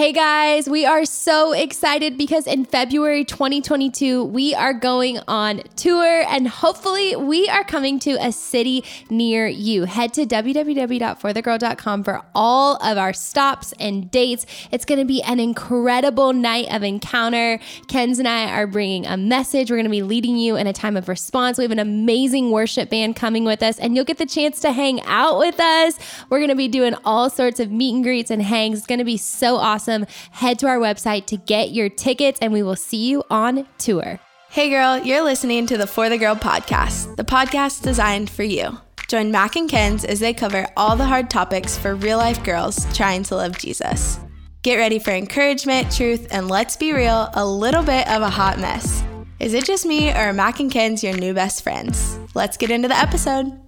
Hey guys, we are so excited because in February 2022, we are going on tour and hopefully we are coming to a city near you. Head to www.forthegirl.com for all of our stops and dates. It's going to be an incredible night of encounter. Kenz and I are bringing a message. We're going to be leading you in a time of response. We have an amazing worship band coming with us and you'll get the chance to hang out with us. We're going to be doing all sorts of meet and greets and hangs. It's going to be so awesome awesome. Head to our website to get your tickets, and we will see you on tour. Hey, girl, you're listening to the For the Girl podcast, the podcast designed for you. Join Mac and Kenz as they cover all the hard topics for real life girls trying to love Jesus. Get ready for encouragement, truth, and let's be real, a little bit of a hot mess. Is it just me, or are Mac and Kenz your new best friends? Let's get into the episode.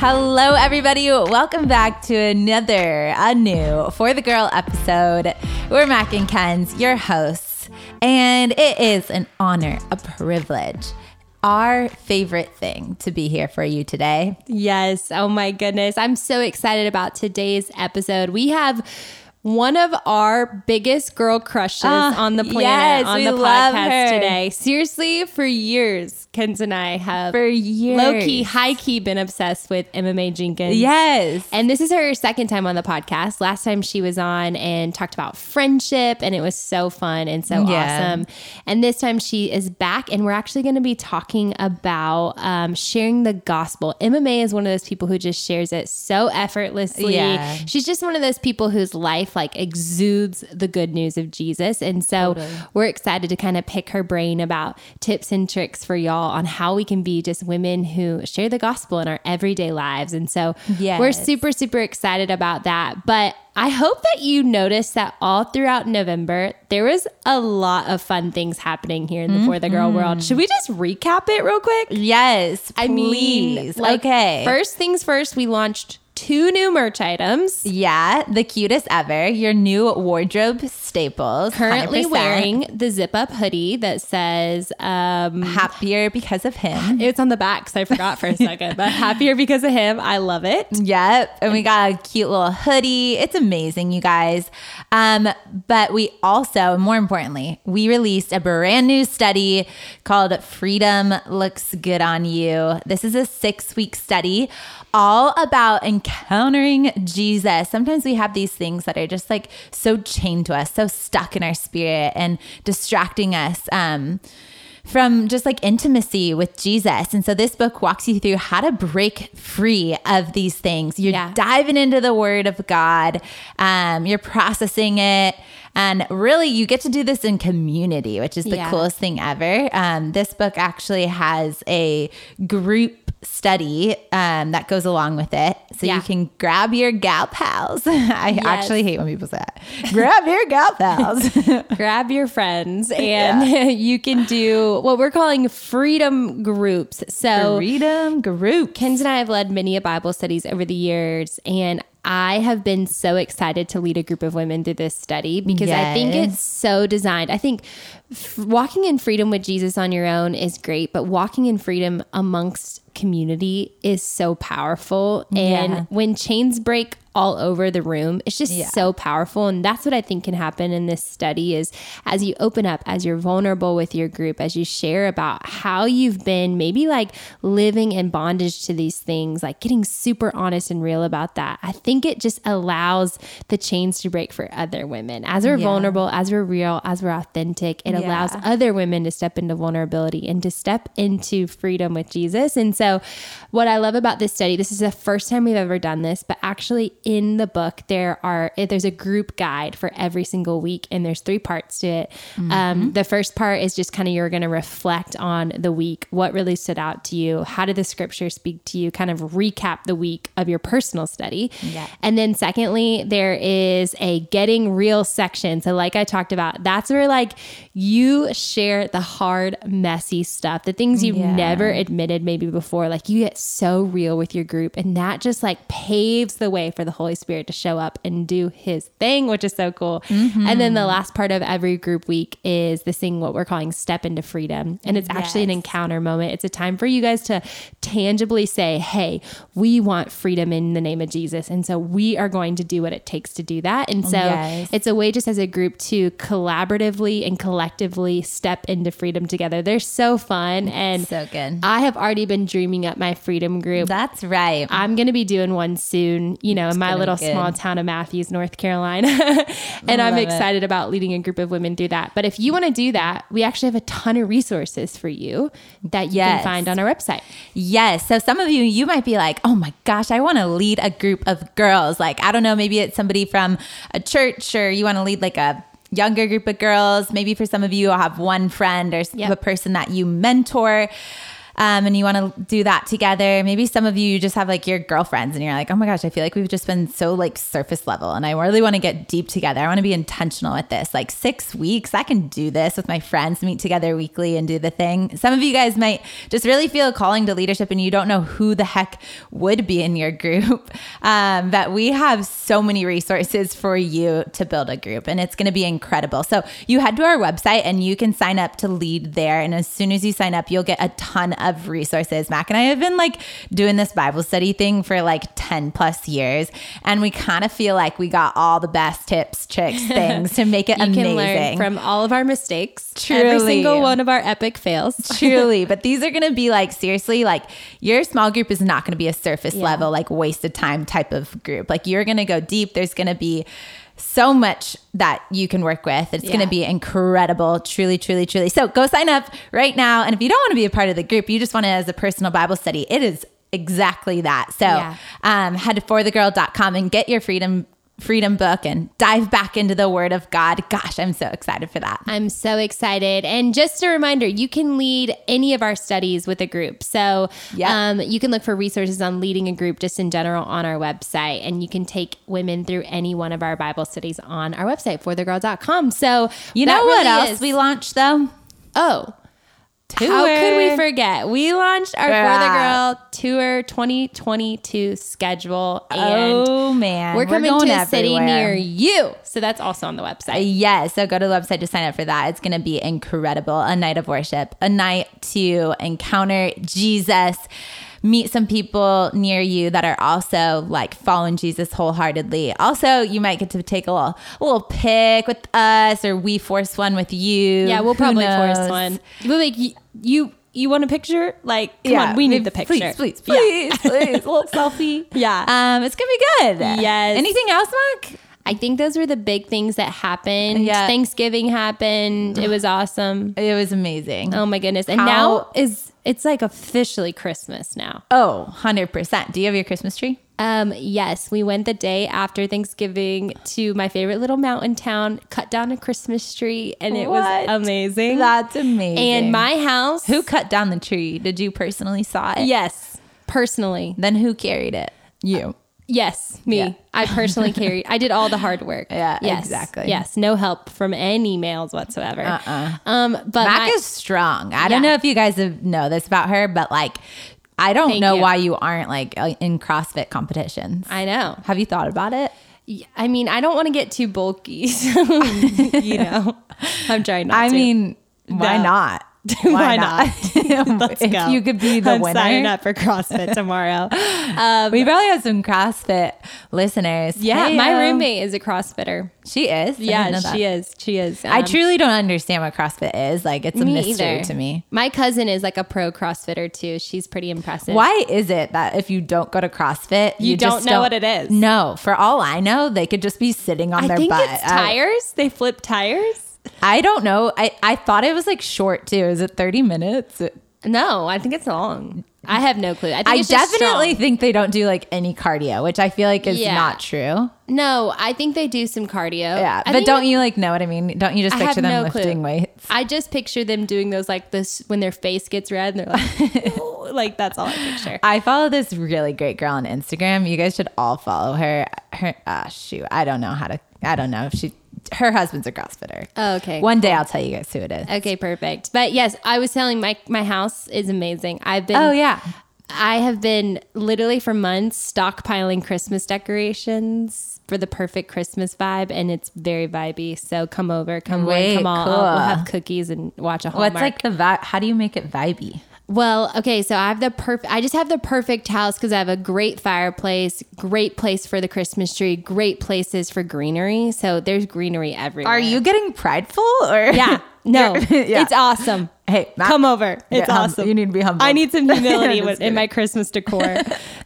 Hello, everybody. Welcome back to another, a new For the Girl episode. We're Mac and Kenz, your hosts, and it is an honor, a privilege our favorite thing to be here for you today. Yes. Oh my goodness. I'm so excited about today's episode. We have one of our biggest girl crushes uh, on the planet yes, on the podcast today. Seriously, for years, Kenz and I have for years, low key, high key, been obsessed with Emma Mae Jenkins. Yes, and this is her second time on the podcast. Last time she was on and talked about friendship, and it was so fun and so yeah. awesome. And this time she is back, and we're actually going to be talking about um, sharing the gospel. Emma Mae is one of those people who just shares it so effortlessly. Yeah. She's just one of those people whose life like exudes the good news of Jesus, and so totally. we're excited to kind of pick her brain about tips and tricks for y'all on how we can be just women who share the gospel in our everyday lives. And so yes. we're super, super excited about that. But I hope that you noticed that all throughout November, there was a lot of fun things happening here in the mm-hmm. For the Girl world. Should we just recap it real quick? Yes. I mean, like, okay. First things first, we launched two new merch items. Yeah, the cutest ever. Your new wardrobe staples. Currently 100%. wearing the zip up hoodie that says um, happier because of him. It's on the back so I forgot for a second, but happier because of him. I love it. Yep. And we got a cute little hoodie. It's amazing, you guys. Um, but we also, more importantly, we released a brand new study called Freedom Looks Good on You. This is a six week study all about encountering Jesus. Sometimes we have these things that are just like so chained to us, so stuck in our spirit and distracting us. Um, from just like intimacy with Jesus. And so this book walks you through how to break free of these things. You're yeah. diving into the word of God, um, you're processing it. And really, you get to do this in community, which is the yeah. coolest thing ever. Um, this book actually has a group study um, that goes along with it. So yeah. you can grab your gal pals. I yes. actually hate when people say that. grab your gal pals. grab your friends and yeah. you can do what we're calling freedom groups. So freedom group. Kenz and I have led many Bible studies over the years and I have been so excited to lead a group of women through this study because yes. I think it's so designed. I think f- walking in freedom with Jesus on your own is great, but walking in freedom amongst community is so powerful. And yeah. when chains break all over the room. It's just yeah. so powerful. And that's what I think can happen in this study is as you open up, as you're vulnerable with your group, as you share about how you've been maybe like living in bondage to these things, like getting super honest and real about that. I think it just allows the chains to break for other women. As we're yeah. vulnerable, as we're real, as we're authentic, it yeah. allows other women to step into vulnerability and to step into freedom with Jesus. And so what I love about this study, this is the first time we've ever done this, but actually in the book there are eh, there's a group guide for every single week and there's three parts to it um, mm-hmm. um, the first part is just kind of you're going to reflect on the week what really stood out to you how did the scripture speak to you kind of recap the week of your personal study yeah. and then secondly there is a getting real section so like i talked about that's where like you share the hard messy stuff the things you've yeah. never admitted maybe before like you get so real with your group and that just like paves the way for the Holy Spirit to show up and do his thing, which is so cool. Mm-hmm. And then the last part of every group week is this thing, what we're calling Step into Freedom. And it's actually yes. an encounter moment. It's a time for you guys to tangibly say, hey, we want freedom in the name of Jesus. And so we are going to do what it takes to do that. And so yes. it's a way just as a group to collaboratively and collectively step into freedom together. They're so fun. And so good. I have already been dreaming up my freedom group. That's right. I'm going to be doing one soon, you know, in my little small town of Matthews, North Carolina. and I'm excited it. about leading a group of women through that. But if you want to do that, we actually have a ton of resources for you that you yes. can find on our website. Yes. So some of you, you might be like, oh my gosh, I want to lead a group of girls. Like, I don't know, maybe it's somebody from a church or you want to lead like a younger group of girls. Maybe for some of you, I'll have one friend or yep. a person that you mentor um, and you want to do that together. Maybe some of you just have like your girlfriends and you're like, oh my gosh, I feel like we've just been so like surface level and I really want to get deep together. I want to be intentional with this. Like six weeks, I can do this with my friends, meet together weekly and do the thing. Some of you guys might just really feel a calling to leadership and you don't know who the heck would be in your group. Um, but we have so many resources for you to build a group and it's going to be incredible. So you head to our website and you can sign up to lead there. And as soon as you sign up, you'll get a ton of of resources. Mac and I have been like doing this Bible study thing for like 10 plus years. And we kind of feel like we got all the best tips, tricks, things to make it you amazing. Can learn from all of our mistakes. Truly. Every single one of our epic fails. Truly. But these are going to be like, seriously, like your small group is not going to be a surface yeah. level, like wasted time type of group. Like you're going to go deep. There's going to be so much that you can work with. It's yeah. going to be incredible. Truly, truly, truly. So go sign up right now. And if you don't want to be a part of the group, you just want it as a personal Bible study, it is exactly that. So yeah. um, head to forthegirl.com and get your freedom freedom book and dive back into the word of God. Gosh, I'm so excited for that. I'm so excited. And just a reminder, you can lead any of our studies with a group. So yeah. um, you can look for resources on leading a group just in general on our website. And you can take women through any one of our Bible studies on our website, forthegirl.com. So you know what really else is, we launched though? Oh, Tour. How could we forget? We launched our yeah. For the Girl Tour 2022 schedule. And oh, man. We're coming we're to a everywhere. city near you. So that's also on the website. Uh, yes. So go to the website to sign up for that. It's going to be incredible. A night of worship, a night to encounter Jesus meet some people near you that are also like following Jesus wholeheartedly. Also, you might get to take a little a little pic with us, or we force one with you. Yeah, we'll Who probably knows? force one. We'll like you. you want a picture? Like, come yeah, on, we need the picture. Please, please, please, yeah. please. A little selfie. Yeah. Um, it's gonna be good. Yes. Anything else, Mark? I think those were the big things that happened. Yeah. Thanksgiving happened. It was awesome. It was amazing. Oh my goodness. And How, now is it's like officially Christmas now. Oh, 100%. Do you have your Christmas tree? Um, yes, we went the day after Thanksgiving to my favorite little mountain town, cut down a Christmas tree, and it what? was amazing. That's amazing. And my house. Who cut down the tree? Did you personally saw it? Yes, personally. Then who carried it? You. Yes, me. Yeah. I personally carried. I did all the hard work. Yeah, yes, exactly. Yes, no help from any males whatsoever. Uh-uh. Um, but Mac my, is strong. I yeah. don't know if you guys have, know this about her, but like, I don't Thank know you. why you aren't like uh, in CrossFit competitions. I know. Have you thought about it? I mean, I don't want to get too bulky. So, you know, I'm trying not to. I to. mean, why no. not? Why, Why not? Let's if go. you could be the I'm winner. Signing up for CrossFit tomorrow. um, we probably have some CrossFit listeners. Yeah, hey, my um, roommate is a CrossFitter. She is. Yeah, she is. She is. Um, I truly don't understand what CrossFit is. Like, it's a mystery either. to me. My cousin is like a pro CrossFitter too. She's pretty impressive. Why is it that if you don't go to CrossFit, you, you don't know don't, what it is? No, for all I know, they could just be sitting on I their think butt. Tires. they flip tires. I don't know. I, I thought it was like short too. Is it 30 minutes? No, I think it's long. I have no clue. I, I definitely think they don't do like any cardio, which I feel like is yeah. not true. No, I think they do some cardio. Yeah, I but don't you like know what I mean? Don't you just picture them no lifting clue. weights? I just picture them doing those like this when their face gets red and they're like, like that's all I picture. I follow this really great girl on Instagram. You guys should all follow her. Her, uh, shoot, I don't know how to. I don't know if she her husband's a CrossFitter. Oh, okay. One day I'll tell you guys who it is. Okay, perfect. But yes, I was telling my my house is amazing. I've been Oh yeah. I have been literally for months stockpiling Christmas decorations for the perfect Christmas vibe, and it's very vibey. So come over, come Way come all. cool. We'll have cookies and watch a Hallmark. What's like the vibe? How do you make it vibey? Well, okay, so I have the perfect. I just have the perfect house because I have a great fireplace, great place for the Christmas tree, great places for greenery. So there's greenery everywhere. Are you getting prideful or? Yeah. No, Yeah. it's awesome. Hey, Matt, Come over. It's hum- awesome. you need to be humble. I need some humility with, in my Christmas decor,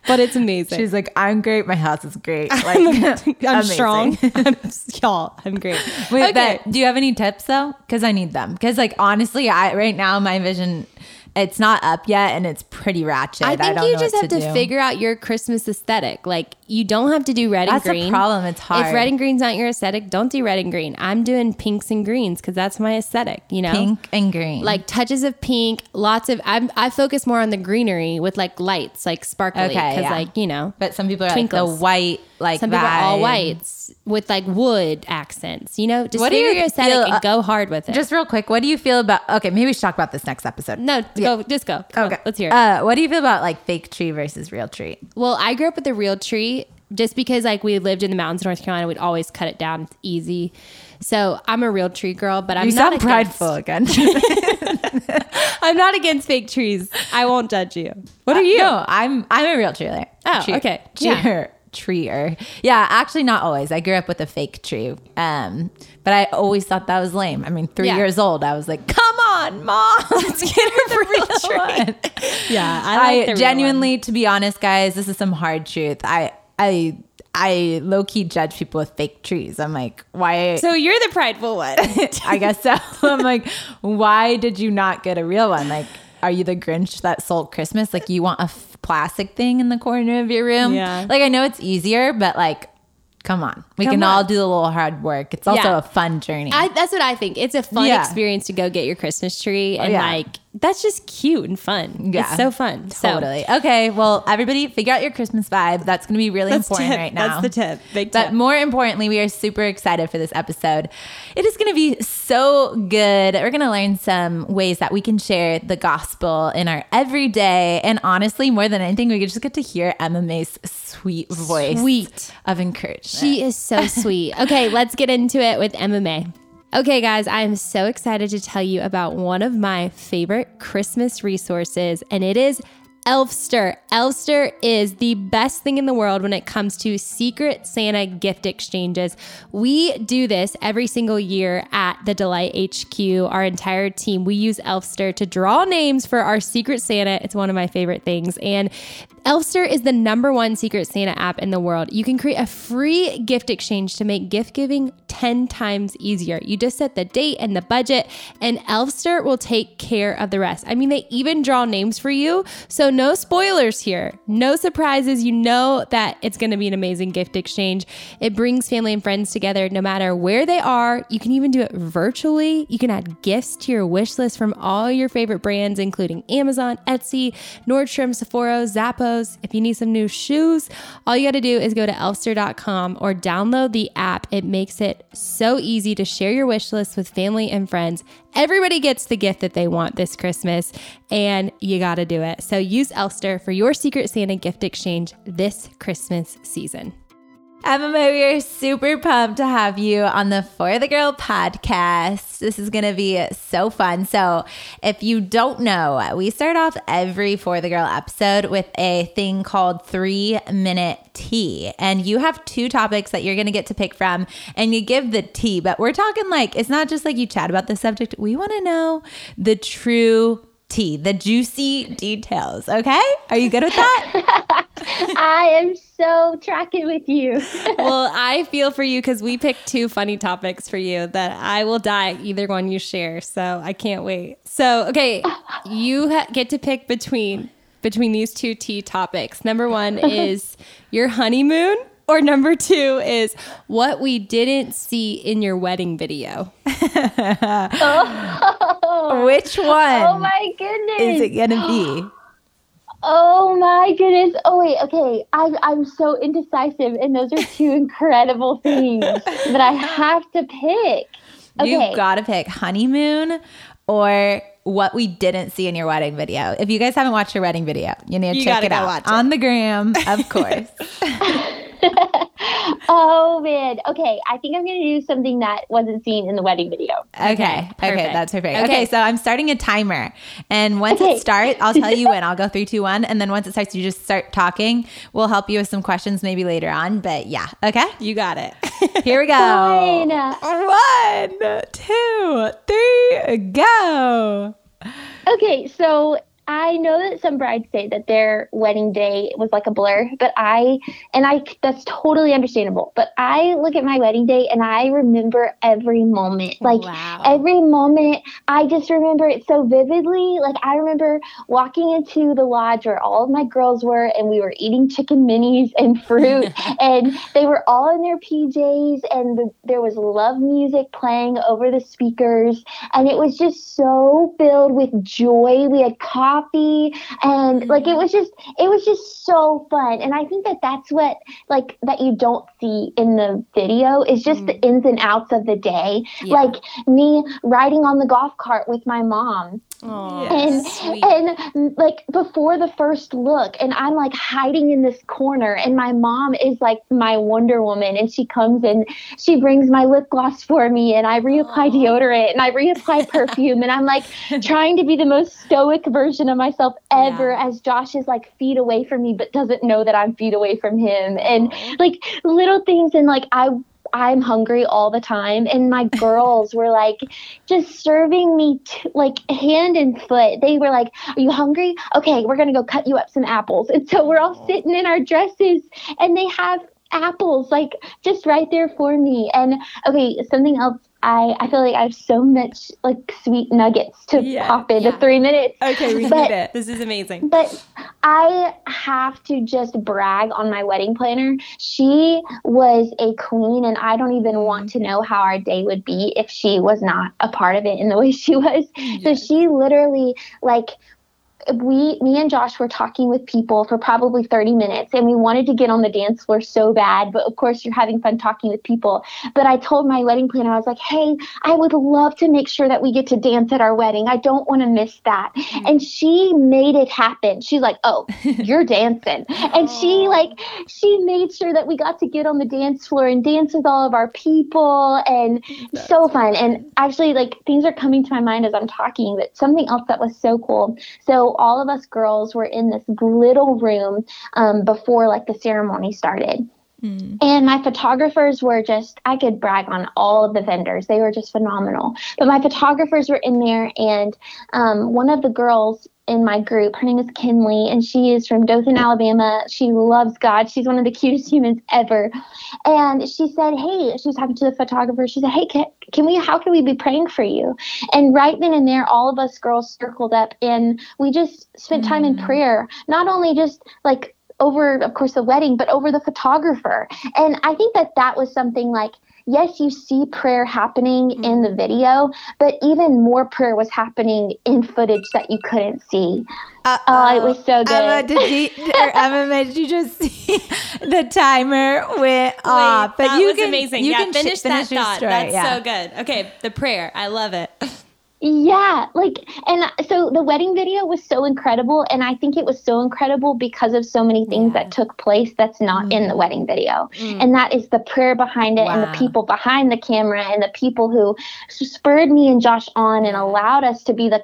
but it's amazing. She's like, I'm great. My house is great. Like, I'm amazing. strong. I'm, y'all, I'm great. Wait, okay. but do you have any tips though? Because I need them. Because like honestly, I right now my vision, it's not up yet, and it's pretty ratchet. I think don't you just have to, do. figure out your Christmas aesthetic. Like you don't have to do red That's and green. That's a problem, it's hard. If red and green's not your aesthetic, don't do red and green. I'm doing pinks and greens because that's my aesthetic. You know, pink and green. like touches of pink, lots of. I'm, I focus more on the greenery with like lights, like sparkly, Okay, because yeah. like you know. but some people are twinkles. like the white, like Some people are all whites with like wood accents. You know, just What do figure you your aesthetic feel- and uh, go hard with it. Just real quick, what do you feel about? Okay, maybe we should talk about this next episode. no, go, just go. Come on, Okay, let's hear it. Uh, what do you feel about like fake tree versus real tree? Well, I grew up with a real tree just because like we lived in the mountains of North Carolina, we'd always cut it down. It's easy. So I'm a real tree girl, but I'm You not sound against- prideful again. I'm not against fake trees. I won't judge you. What are you? No, I'm I'm a real tree. Oh, tree, okay. Treer. or Yeah, actually not always. I grew up with a fake tree. Um, but I always thought that was lame. I mean, three Yeah. years old, I was like, come on, mom, let's get the real one. Yeah, I, I, like one. genuinely, to be honest, guys, this is some hard truth. I I I low key judge people with fake trees. I'm like, why? So you're the prideful one. I guess so. I'm like, why did you not get a real one? Like, are you the Grinch that sold Christmas? Like, you want a f- plastic thing in the corner of your room? Yeah. Like, I know it's easier, but like, come on. We Come can on. all do a little hard work. It's also Yeah. a fun journey. I, that's what I think. It's a fun Yeah. Experience to go get your Christmas tree, and yeah. like that's just cute and fun. Yeah. it's so fun. So, Totally. Okay. Well, everybody, figure out your Christmas vibe. That's going to be really That's important tip. right now. That's the tip. Big tip. But more importantly, we are super excited for this episode. It is going to be so good. We're going to learn some ways that we can share the gospel in our everyday. And honestly, more than anything, we just get to hear Emma Mae's sweet voice Sweet. of encouragement. She is so sweet. Okay, let's get into it with Emma Mae. Okay, guys, I am so excited to tell you about one of my favorite Christmas resources, and it is Elfster. Elfster is the best thing in the world when it comes to Secret Santa gift exchanges. We do this every single year at the Delight HQ. Our entire team, we use Elfster to draw names for our Secret Santa. It's one of my favorite things. And Elfster is the number one Secret Santa app in the world. You can create a free gift exchange to make gift giving 10 times easier. You just set the date and the budget, and Elfster will take care of the rest. I mean, they even draw names for you. So, no spoilers here, no surprises. You know that it's going to be an amazing gift exchange. It brings family and friends together no matter where they are. You can even do it virtually. You can add gifts to your wish list from all your favorite brands, including Amazon, Etsy, Nordstrom, Sephora, Zappos. If you need some new shoes, all you got to do is go to elfster.com or download the app. It makes it so easy to share your wish list with family and friends. Everybody gets the gift that they want this Christmas, and you got to do it. So use Elfster for your Secret Santa gift exchange this Christmas season. Emma Mae, we are super pumped to have you on the For the Girl podcast. This is going to be so fun. So, if you don't know, we start off every For the Girl episode with a thing called three minute tea. And you have two topics that you're going to get to pick from, and you give the tea. But we're talking like, it's not just like you chat about the subject. We want to know the true tea, the juicy details. Okay. Are you good with that? I am so tracking with you. well, I feel for you because we picked two funny topics for you that I will die either one you share. So I can't wait. So okay, you ha- get to pick between between these two tea topics. Number one is your honeymoon, or number two is what we didn't see in your wedding video. Which one Oh my goodness. is it going to be? Oh my goodness. Oh wait, okay. I'm I'm so indecisive and those are two incredible things that I have to pick. Okay. You've got to pick honeymoon or what we didn't see in your wedding video. If you guys haven't watched your wedding video, you need to You check it out watch on the gram, of course. oh man. Okay, I think I'm gonna do something that wasn't seen in the wedding video. Okay. Okay. perfect. That's perfect. Okay. Okay. So I'm starting a timer. And once Okay. it starts, I'll tell you when. I'll go three, two, one. And then once it starts, you just start talking. We'll help you with some questions maybe later on. But yeah. Okay. You got it. Here we go. Fine. One, two, three, go. Okay, so I know that some brides say that their wedding day was like a blur, but I, and I, that's totally understandable. But I look at my wedding day and I remember every moment. Like Wow. every moment, I just remember it so vividly. Like I remember walking into the lodge where all of my girls were and we were eating chicken minis and fruit and they were all in their PJs and the, there was love music playing over the speakers and it was just so filled with joy. We had coffee and like it was just it was just so fun. And I think that that's what like that you don't see in the video is just the ins and outs of the day. Yeah. Like me riding on the golf cart with my mom and sweet. and mm, like before the first look and i'm like hiding in this corner and my mom is like my wonder woman and she comes and she brings my lip gloss for me and i reapply deodorant and i reapply perfume and i'm like trying to be the most stoic version of myself ever as josh is like feet away from me but doesn't know that i'm feet away from him and like little things and like i I'm hungry all the time. And my girls were like just serving me t- like hand and foot. They were like, Are you hungry? Okay, we're going to go cut you up some apples. And so we're all sitting in our dresses and they have apples like just right there for me. And okay, something else. I, I feel like I have so much like sweet nuggets to Yeah, pop into yeah. three minutes. okay, we but- need it. This is amazing. But I have to just brag on my wedding planner. She was a queen, and I don't even want mm. to know how our day would be if she was not a part of it in the way she was. So she literally, like, we me and Josh were talking with people for probably 30 minutes and we wanted to get on the dance floor so bad but of course you're having fun talking with people. But I told my wedding planner I was like hey I would love to make sure that we get to dance at our wedding. I don't want to miss that. Mm. And she made it happen. She's like oh you're dancing. And she oh. like she made sure that we got to get on the dance floor and dance with all of our people and so fun. And actually like things are coming to my mind as I'm talking but something else that was so cool. So all of us girls were in this little room um, before like the ceremony started and my photographers were just, I could brag on all of the vendors. They were just phenomenal. But my photographers were in there, and um, one of the girls in my group, her name is Kinley, and she is from Dothan, Alabama. She loves God. She's one of the cutest humans ever. And she said, Hey, she was talking to the photographer. She said, Hey, can, can we, how can we be praying for you? And right then and there, all of us girls circled up and we just spent time in mm. prayer, not only just like, over of course the wedding but over the photographer and i think that that was something like yes you see prayer happening in mm-hmm. the video but even more prayer was happening in footage that you couldn't see oh it was so good Emma, did you, or Emma, did you just see the timer went off? that you was can, amazing. You yeah, can sh- finish that your thought. story, That's yeah. so good. Okay, the prayer. I love it. Yeah, like, and so the wedding video was so incredible, and I think it was so incredible because of so many things that took place that's not in the mm-hmm. wedding video, mm. and that is the prayer behind it, and the people behind the camera, and the people who spurred me and Josh on and allowed us to be the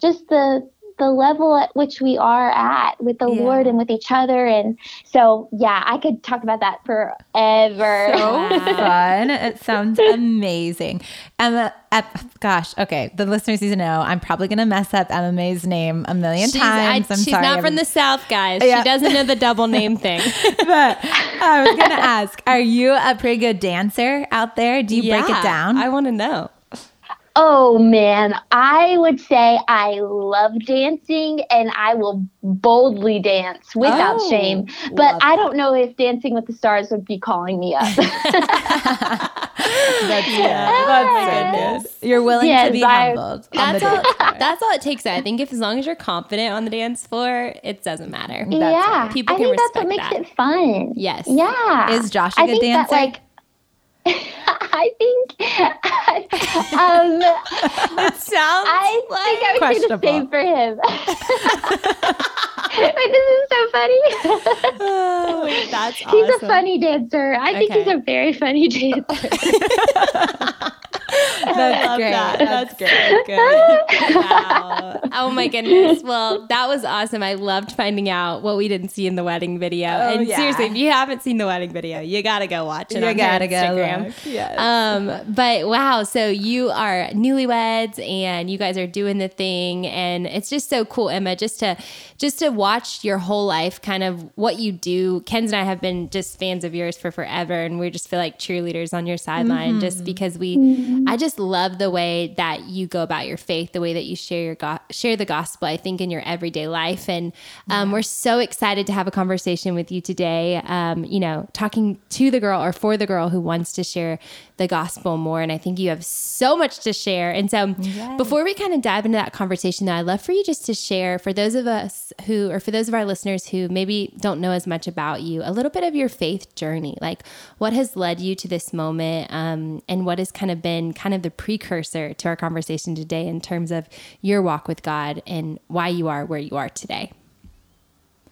just the the level at which we are at with the Yeah. Lord and with each other, and so yeah, I could talk about that forever. so fun. It sounds amazing. Emma, Ep- gosh, okay. The listeners need to know I'm probably going to mess up Emma May's name a million She's, times. I'm she's sorry. not from the South, guys. Yeah. She doesn't know the double name thing. but I was going to ask, are you a pretty good dancer out there? Do you break it down? I want to know. Oh man, I would say I love dancing and I will boldly dance without Oh, shame. But love I don't know if Dancing with the Stars would be calling me up. That's Yeah. good. Oh That's goodness. You're willing Yes, to be I- humbled. on That's the all. That's all it takes. I think if as long as you're confident on the dance floor, it doesn't matter. That's yeah, right. People I can think that's what makes that. it fun. Yes. Yeah. Is Josh a I good think that, like, I think um, it sounds I like think I was going to save for him. Wait, this is so funny. oh, wait, that's he's a funny dancer. I think he's a very funny dancer. That's great. that. That's, That's great. Wow. Oh my goodness. Well, that was awesome. I loved finding out what we didn't see in the wedding video. Oh, and yeah. seriously, if you haven't seen the wedding video, you gotta go watch it. You on gotta go look. Yes. Um, but wow, so you are newlyweds and you guys are doing the thing and it's just so cool, Emma, just to just to watch your whole life kind of what you do. Kenz and I have been just fans of yours for forever and we just feel like cheerleaders on your sideline just because we I just love the way that you go about your faith, the way that you share your go- share the gospel. I think in your everyday life, and um, we're so excited to have a conversation with you today. Um, you know, talking to the girl or for the girl who wants to share the gospel more, and I think you have so much to share. And so, before we kind of dive into that conversation, though, I'd love for you just to share for those of us who, or for those of our listeners who maybe don't know as much about you, a little bit of your faith journey, like what has led you to this moment, um, and what has kind of been kind of the precursor to our conversation today in terms of your walk with God and why you are where you are today.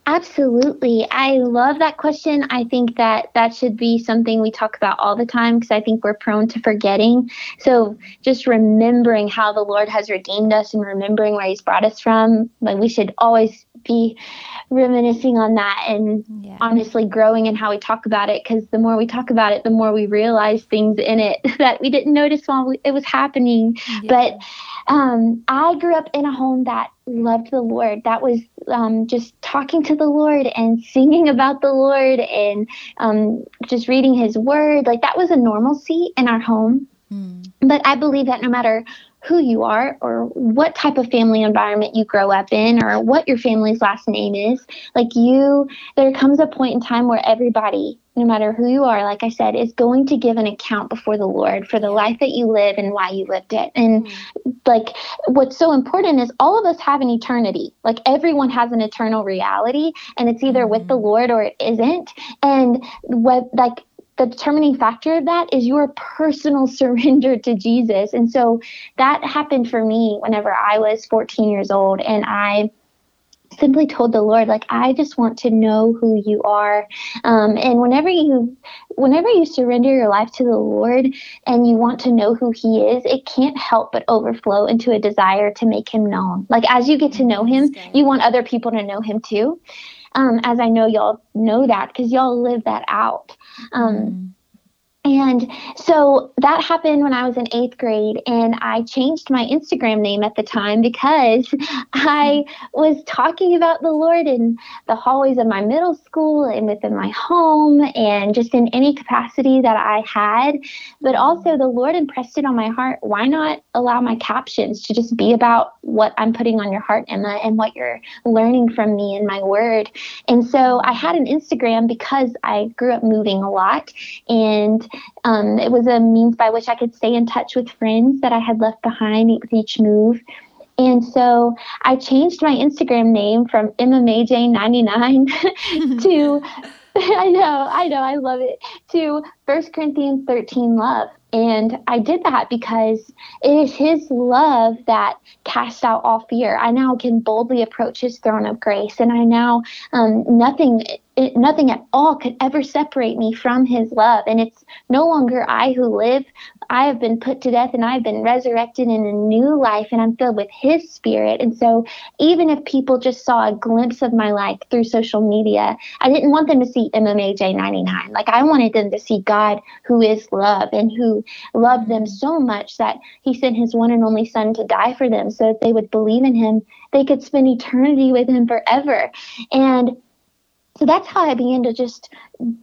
Absolutely. I love that question. I think that that should be something we talk about all the time because I think we're prone to forgetting. So, just remembering how the Lord has redeemed us and remembering where He's brought us from, like we should always be reminiscing on that and Yeah. honestly growing in how we talk about it because the more we talk about it, the more we realize things in it that we didn't notice while we, it was happening. But um, I grew up in a home that loved the Lord. That was um, just talking to the Lord and singing about the Lord and um, just reading His Word. Like that was a normalcy in our home. But I believe that no matter who you are or what type of family environment you grow up in or what your family's last name is, like you, there comes a point in time where everybody, no matter who you are, like I said, is going to give an account before the Lord for the life that you live and why you lived it. And mm. like what's so important is all of us have an eternity. Like everyone has an eternal reality and it's either with the mm. Lord or it isn't. And what like the determining factor of that is your personal surrender to Jesus. And so that happened for me whenever I was 14 years old and I simply told the lord like i just want to know who you are. Um, and whenever you whenever you surrender your life to the lord and you want to know who he is it can't help but overflow into a desire to make him known. Like as you get to know him you want other people to know him too. Um, as i know y'all know that because y'all live that out. Um, and so that happened when I was in eighth grade, and I changed my Instagram name at the time because I was talking about the Lord in the hallways of my middle school and within my home, and just in any capacity that I had. But also, the Lord impressed it on my heart why not allow my captions to just be about what I'm putting on your heart, Emma, and what you're learning from me in my word? And so I had an Instagram because I grew up moving a lot, and um, it was a means by which I could stay in touch with friends that I had left behind with each move. And so I changed my Instagram name from MMAJ99 to, I know, I know, I love it, to 1 Corinthians 13 Love. And I did that because it is His love that casts out all fear. I now can boldly approach His throne of grace, and I now um, nothing, it, nothing at all could ever separate me from His love. And it's no longer I who live. I have been put to death, and I've been resurrected in a new life, and I'm filled with His Spirit. And so, even if people just saw a glimpse of my life through social media, I didn't want them to see MMAJ99. Like I wanted them to see God, who is love, and who loved them so much that he sent his one and only son to die for them so that they would believe in him they could spend eternity with him forever and so that's how I began to just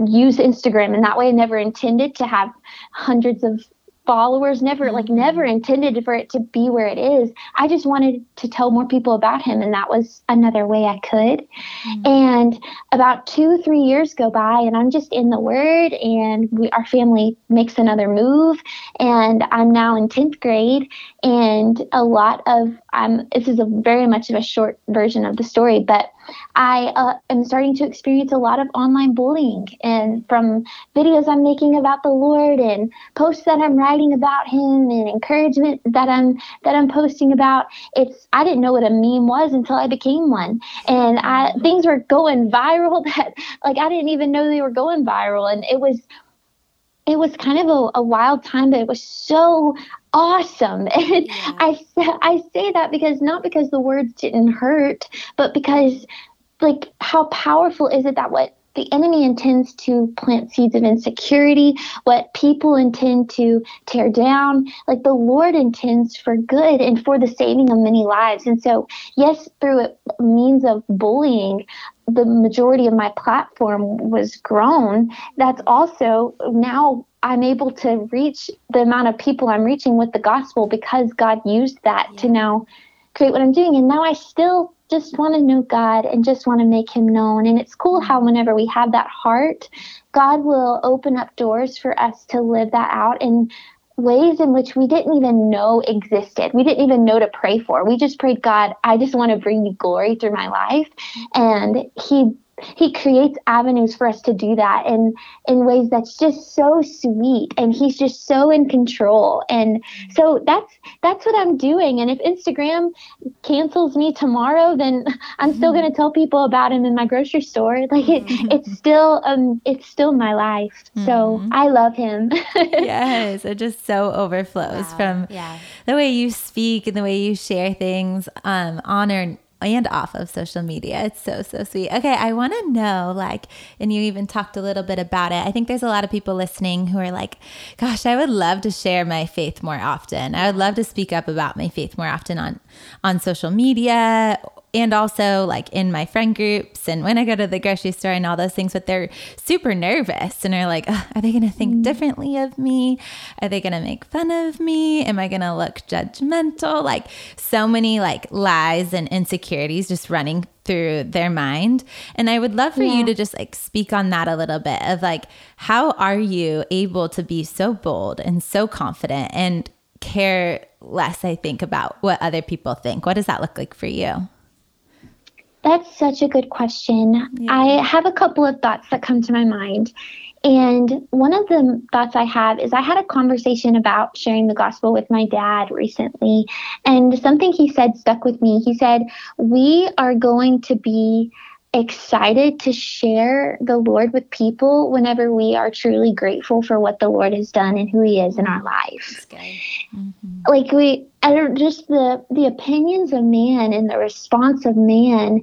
use Instagram. And that way I never intended to have hundreds of followers, never like mm-hmm. never intended for it to be where it is. I just wanted to tell more people about him and that was another way I could. Mm-hmm. And about two, three years go by and I'm just in the word and we our family makes another move and I'm now in 10th grade and a lot of I'm this is a very much of a short version of the story, but I uh, am starting to experience a lot of online bullying and from videos I'm making about the Lord and posts that I'm writing about him and encouragement that I'm that I'm posting about. It's I didn't know what a meme was until I became one. And I things were going viral that like I didn't even know they were going viral and it was it was kind of a, a wild time, but it was so awesome. And yeah. I I say that because not because the words didn't hurt, but because like how powerful is it that what the enemy intends to plant seeds of insecurity, what people intend to tear down, like the Lord intends for good and for the saving of many lives. And so, yes, through a means of bullying, the majority of my platform was grown. That's also now I'm able to reach the amount of people I'm reaching with the gospel because God used that yeah. to now create what I'm doing. And now I still just want to know God and just want to make him known. And it's cool how whenever we have that heart, God will open up doors for us to live that out in ways in which we didn't even know existed. We didn't even know to pray for. We just prayed, God, I just want to bring you glory through my life. And he he creates avenues for us to do that in in ways that's just so sweet. And he's just so in control. And so that's that's what i'm doing. And if instagram cancels me tomorrow then i'm still going to tell people about him in my grocery store. Like it, it's still um it's still my life. So mm-hmm. i love him. Yes it just so overflows wow. from yeah. the way you speak and the way you share things um honor and off of social media. It's so, so sweet. Okay, I want to know, like, and you even talked a little bit about it. I think there's a lot of people listening who are like, gosh, I would love to share my faith more often. I would love to speak up about my faith more often on on social media and also like in my friend groups and when I go to the grocery store and all those things, but they're super nervous and are like, are they going to think mm. differently of me? Are they going to make fun of me? Am I going to look judgmental? Like so many like lies and insecurities just running through their mind. And I would love for yeah. you to just like speak on that a little bit of like, how are you able to be so bold and so confident and care less, I think, about what other people think? What does that look like for you? That's such a good question. Yeah. I have a couple of thoughts that come to my mind. And one of the thoughts I have is I had a conversation about sharing the gospel with my dad recently. And something he said stuck with me. He said, We are going to be excited to share the Lord with people whenever we are truly grateful for what the Lord has done and who He is in our life. Mm-hmm. Like we, just the the opinions of man and the response of man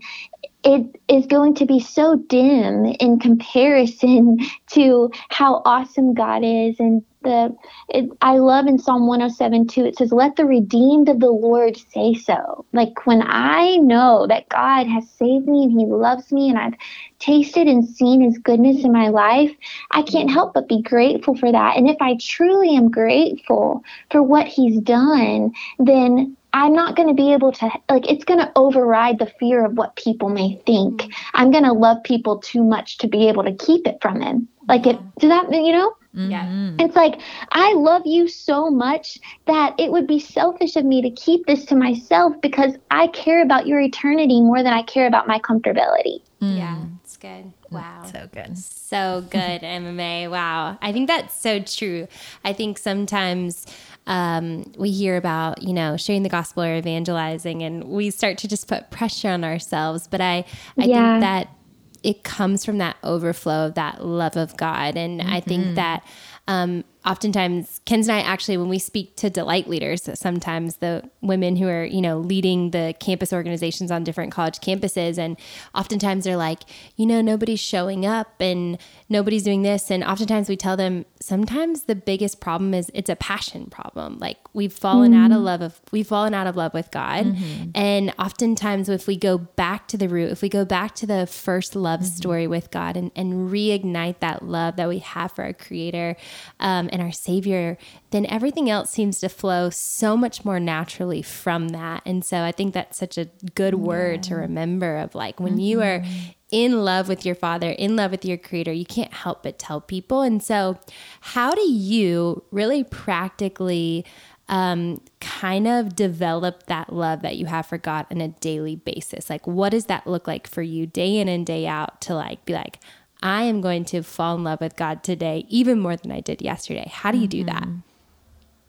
it is going to be so dim in comparison to how awesome God is and the it, I love in Psalm 107 too. It says, "Let the redeemed of the Lord say so." Like when I know that God has saved me and He loves me, and I've tasted and seen His goodness in my life, I can't help but be grateful for that. And if I truly am grateful for what He's done, then I'm not going to be able to, like, it's going to override the fear of what people may think. Mm-hmm. I'm going to love people too much to be able to keep it from them. Like, it, does that, you know? Yeah. Mm-hmm. It's like, I love you so much that it would be selfish of me to keep this to myself because I care about your eternity more than I care about my comfortability. Mm. Yeah, it's good. Wow. So good. So good, Emma Mae. Wow. I think that's so true. I think sometimes um, we hear about, you know, sharing the gospel or evangelizing and we start to just put pressure on ourselves. But I, I yeah. think that it comes from that overflow of that love of God. And mm-hmm. I think mm-hmm. that um, oftentimes Kenz and I actually, when we speak to delight leaders, sometimes the women who are, you know, leading the campus organizations on different college campuses, and oftentimes they're like, you know, nobody's showing up and nobody's doing this. And oftentimes we tell them sometimes the biggest problem is it's a passion problem. Like we've fallen mm-hmm. out of mm-hmm. love of we've fallen out of love with God. Mm-hmm. And oftentimes if we go back to the root, if we go back to the first love mm-hmm. story with God and, and reignite that love that we have for our creator um, and our savior, then everything else seems to flow so much more naturally from that. And so I think that's such a good word yeah. to remember of like when you are mm-hmm in love with your father, in love with your creator, you can't help but tell people. And so, how do you really practically um, kind of develop that love that you have for God on a daily basis? Like, what does that look like for you day in and day out to like be like, I am going to fall in love with God today, even more than I did yesterday? How do you do that?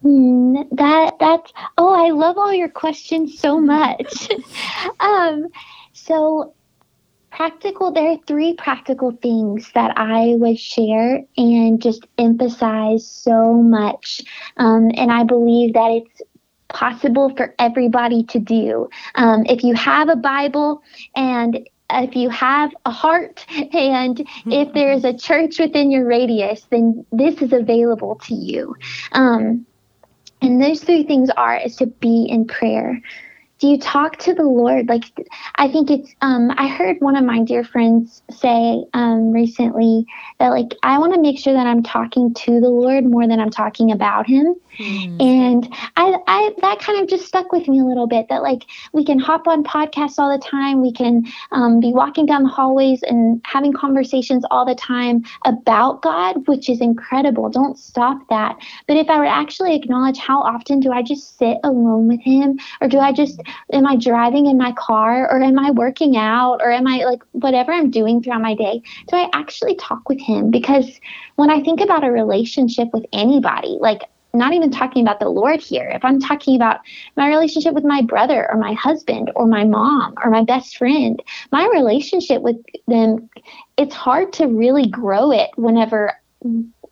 Mm, that that's oh, I love all your questions so much. um, so practical there are three practical things that i would share and just emphasize so much um, and i believe that it's possible for everybody to do um, if you have a bible and if you have a heart and if there's a church within your radius then this is available to you um, and those three things are is to be in prayer do you talk to the Lord? Like, I think it's, um, I heard one of my dear friends say um, recently that, like, I want to make sure that I'm talking to the Lord more than I'm talking about Him. Mm. And I, I, that kind of just stuck with me a little bit that, like, we can hop on podcasts all the time. We can um, be walking down the hallways and having conversations all the time about God, which is incredible. Don't stop that. But if I were to actually acknowledge how often do I just sit alone with Him or do I just, am I driving in my car or am I working out or am I like whatever I'm doing throughout my day? Do I actually talk with him? Because when I think about a relationship with anybody, like not even talking about the Lord here, if I'm talking about my relationship with my brother or my husband or my mom or my best friend, my relationship with them, it's hard to really grow it whenever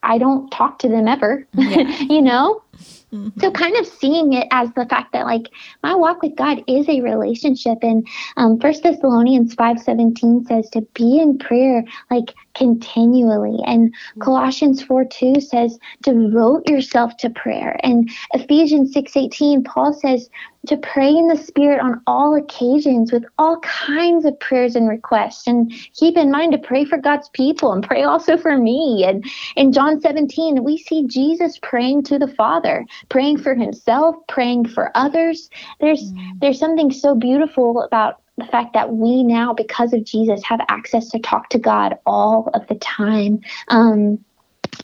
I don't talk to them ever, yeah. you know? Mm-hmm. So kind of seeing it as the fact that like my walk with God is a relationship. And um, First Thessalonians five seventeen says to be in prayer like continually. And mm-hmm. Colossians 4 2 says devote yourself to prayer. And Ephesians six eighteen, Paul says to pray in the Spirit on all occasions with all kinds of prayers and requests. And keep in mind to pray for God's people and pray also for me. And in John 17, we see Jesus praying to the Father, praying for himself, praying for others. There's mm. there's something so beautiful about the fact that we now, because of Jesus, have access to talk to God all of the time. Um,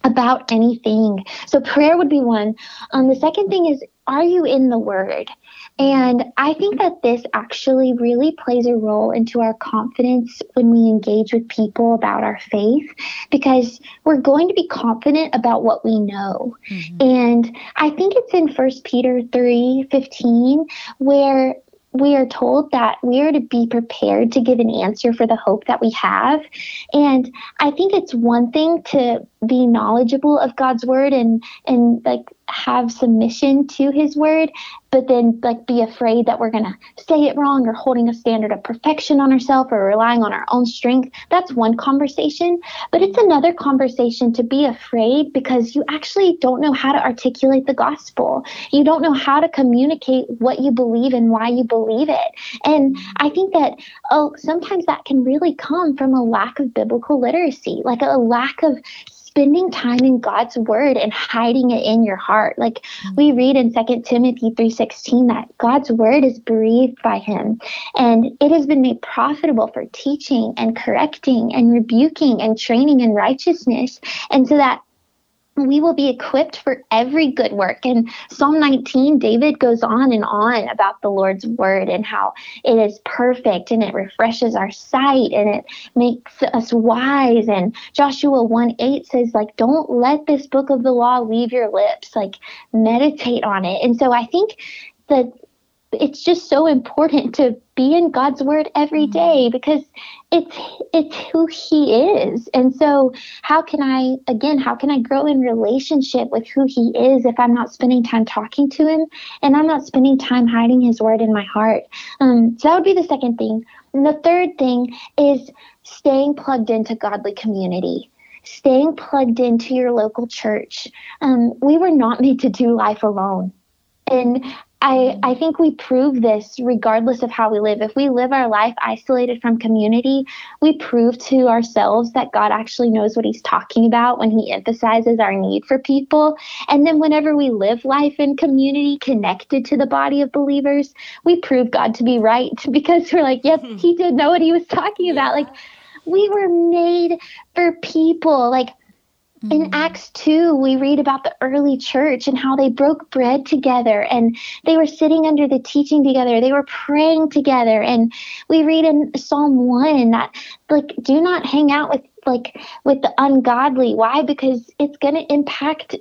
about anything. So prayer would be one. Um, the second thing is, are you in the Word? And I think that this actually really plays a role into our confidence when we engage with people about our faith because we're going to be confident about what we know. Mm-hmm. And I think it's in First Peter 3 15 where we are told that we are to be prepared to give an answer for the hope that we have. And I think it's one thing to be knowledgeable of God's word and and like have submission to his word but then like be afraid that we're going to say it wrong or holding a standard of perfection on ourselves or relying on our own strength. That's one conversation but it's another conversation to be afraid because you actually don't know how to articulate the gospel. You don't know how to communicate what you believe and why you believe it. And i think that oh sometimes that can really come from a lack of biblical literacy like a lack of spending time in God's word and hiding it in your heart. Like mm-hmm. we read in 2 Timothy 3:16 that God's word is breathed by him and it has been made profitable for teaching and correcting and rebuking and training in righteousness. And so that we will be equipped for every good work. And Psalm 19, David goes on and on about the Lord's word and how it is perfect and it refreshes our sight and it makes us wise. And Joshua 1 8 says, like, don't let this book of the law leave your lips, like, meditate on it. And so I think that it's just so important to be in God's word every mm-hmm. because it's it's who he is. And so how can I again, how can I grow in relationship with who he is if I'm not spending time talking to him and I'm not spending time hiding his word in my heart? Um, so that would be the second thing. And the third thing is staying plugged into godly community staying plugged into your local church. Um, we were not made to do life alone. And I, I think we prove this regardless of how we live. If we live our life isolated from community, we prove to ourselves that God actually knows what He's talking about when He emphasizes our need for people. And then whenever we live life in community connected to the body of believers, we prove God to be right because we're like, yep, hmm. He did know what He was talking about. Like, we were made for people. Like, In mm-hmm. Acts 2, we read about the early church and how they broke bread together and they were sitting under the teaching together. They were praying together. And we read in Psalm 1 that, like, do not hang out with like with the ungodly why because it's going to impact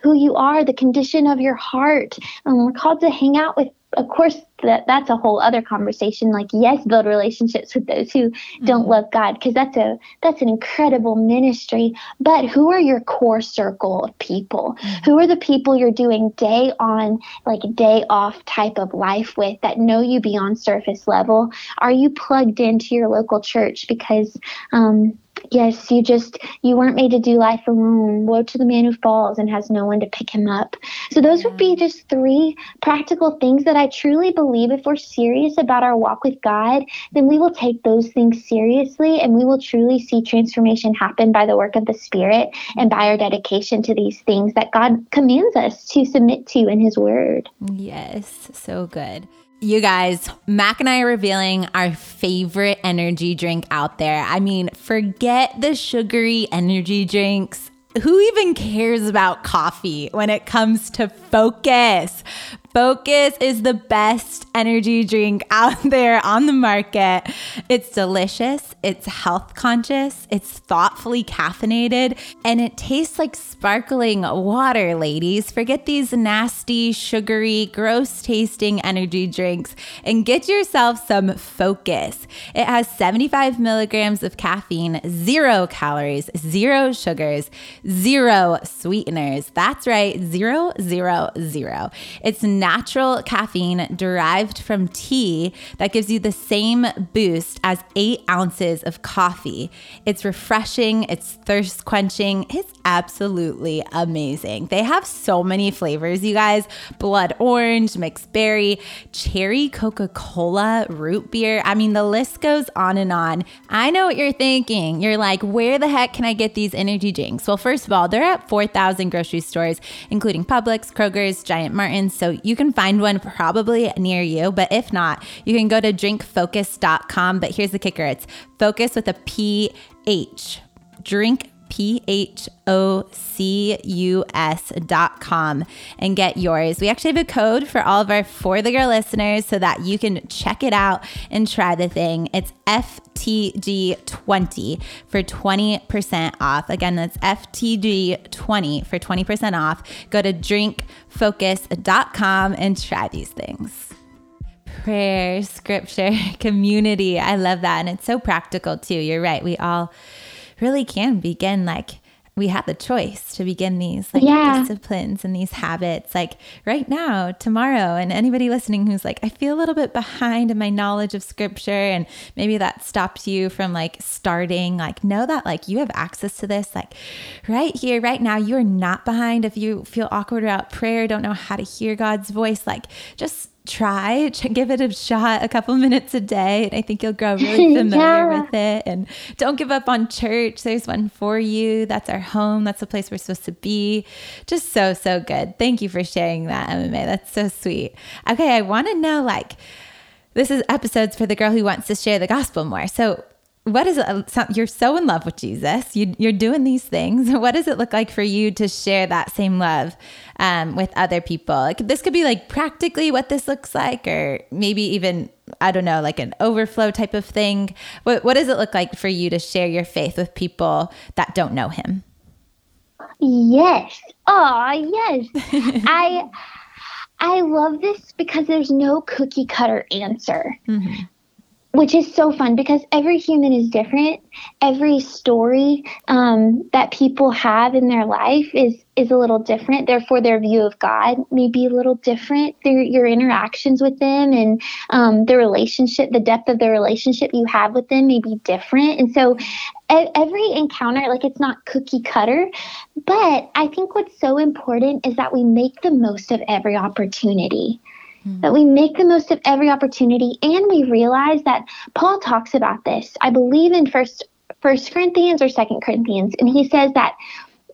who you are, the condition of your heart. And we're called to hang out with of course that that's a whole other conversation. Like yes build relationships with those who mm-hmm. don't love god because that's a that's an incredible ministry. But who are your core circle of people? Mm-hmm. who are the people you're doing day on like day off type of life with that know you beyond surface level? Are you plugged into your local church? Because um Yes, you just you weren't made to do life alone. Woe to the man who falls and has no one to pick him up. So those would be just three practical things that I truly believe if we're serious about our walk with God, then we will take those things seriously and we will truly see transformation happen by the work of the Spirit and by our dedication to these things that God commands us to submit to in his word. Yes, so good. You guys, Mac and I are revealing our favorite energy drink out there. I mean, forget the sugary energy drinks. Who even cares about coffee when it comes to focus? Phocus is the best energy drink out there on the market. It's delicious, it's health conscious, it's thoughtfully caffeinated, and it tastes like sparkling water, ladies. Forget these nasty, sugary, gross tasting energy drinks and get yourself some Phocus. It has 75 milligrams of caffeine, zero calories, zero sugars, zero sweeteners. That's right, zero, zero, zero. It's natural caffeine derived from tea that gives you the same boost as eight ounces of coffee. It's refreshing, it's thirst quenching, it's absolutely amazing. They have so many flavors, you guys blood orange, mixed berry, cherry Coca Cola, root beer. I mean, the list goes on and on. I know what you're thinking. You're like, where the heck can I get these energy drinks? Well, first of all, they're at 4,000 grocery stores, including Publix, Kroger's, Giant Martin's. So you can find one probably near you. But if not, you can go to drinkphocus.com. But here's the kicker it's Phocus with a PH. Drink P H O C U S dot com and get yours. We actually have a code for all of our For the Girl listeners so that you can check it out and try the thing. It's FTG20 for 20% off. Again, that's FTG20 for 20% off. Go to drinkphocus.com and try these things prayer, scripture, community. I love that. And it's so practical too. You're right. We all really can begin like we have the choice to begin these like yeah. disciplines and these habits like right now tomorrow and anybody listening who's like i feel a little bit behind in my knowledge of scripture and maybe that stops you from like starting like know that like you have access to this like right here right now you're not behind if you feel awkward about prayer don't know how to hear god's voice like just try, give it a shot a couple minutes a day. And I think you'll grow really familiar yeah. with it. And don't give up on church. There's one for you. That's our home. That's the place we're supposed to be. Just so, so good. Thank you for sharing that, Emma Mae. That's so sweet. Okay, I want to know like, this is episodes for the girl who wants to share the gospel more. So, what is it? You're so in love with Jesus. You, are doing these things. What does it look like for you to share that same love um, with other people? Like this could be like practically what this looks like, or maybe even I don't know, like an overflow type of thing. What What does it look like for you to share your faith with people that don't know Him? Yes. Oh, yes. I I love this because there's no cookie cutter answer. Mm-hmm which is so fun because every human is different. Every story um, that people have in their life is is a little different. Therefore, their view of God may be a little different. Your interactions with them and um, the relationship, the depth of the relationship you have with them may be different. And so, every encounter, like it's not cookie cutter, but I think what's so important is that we make the most of every opportunity mm-hmm. that we make the most of every opportunity and we realize that Paul talks about this. I believe in first first Corinthians or second Corinthians and he says that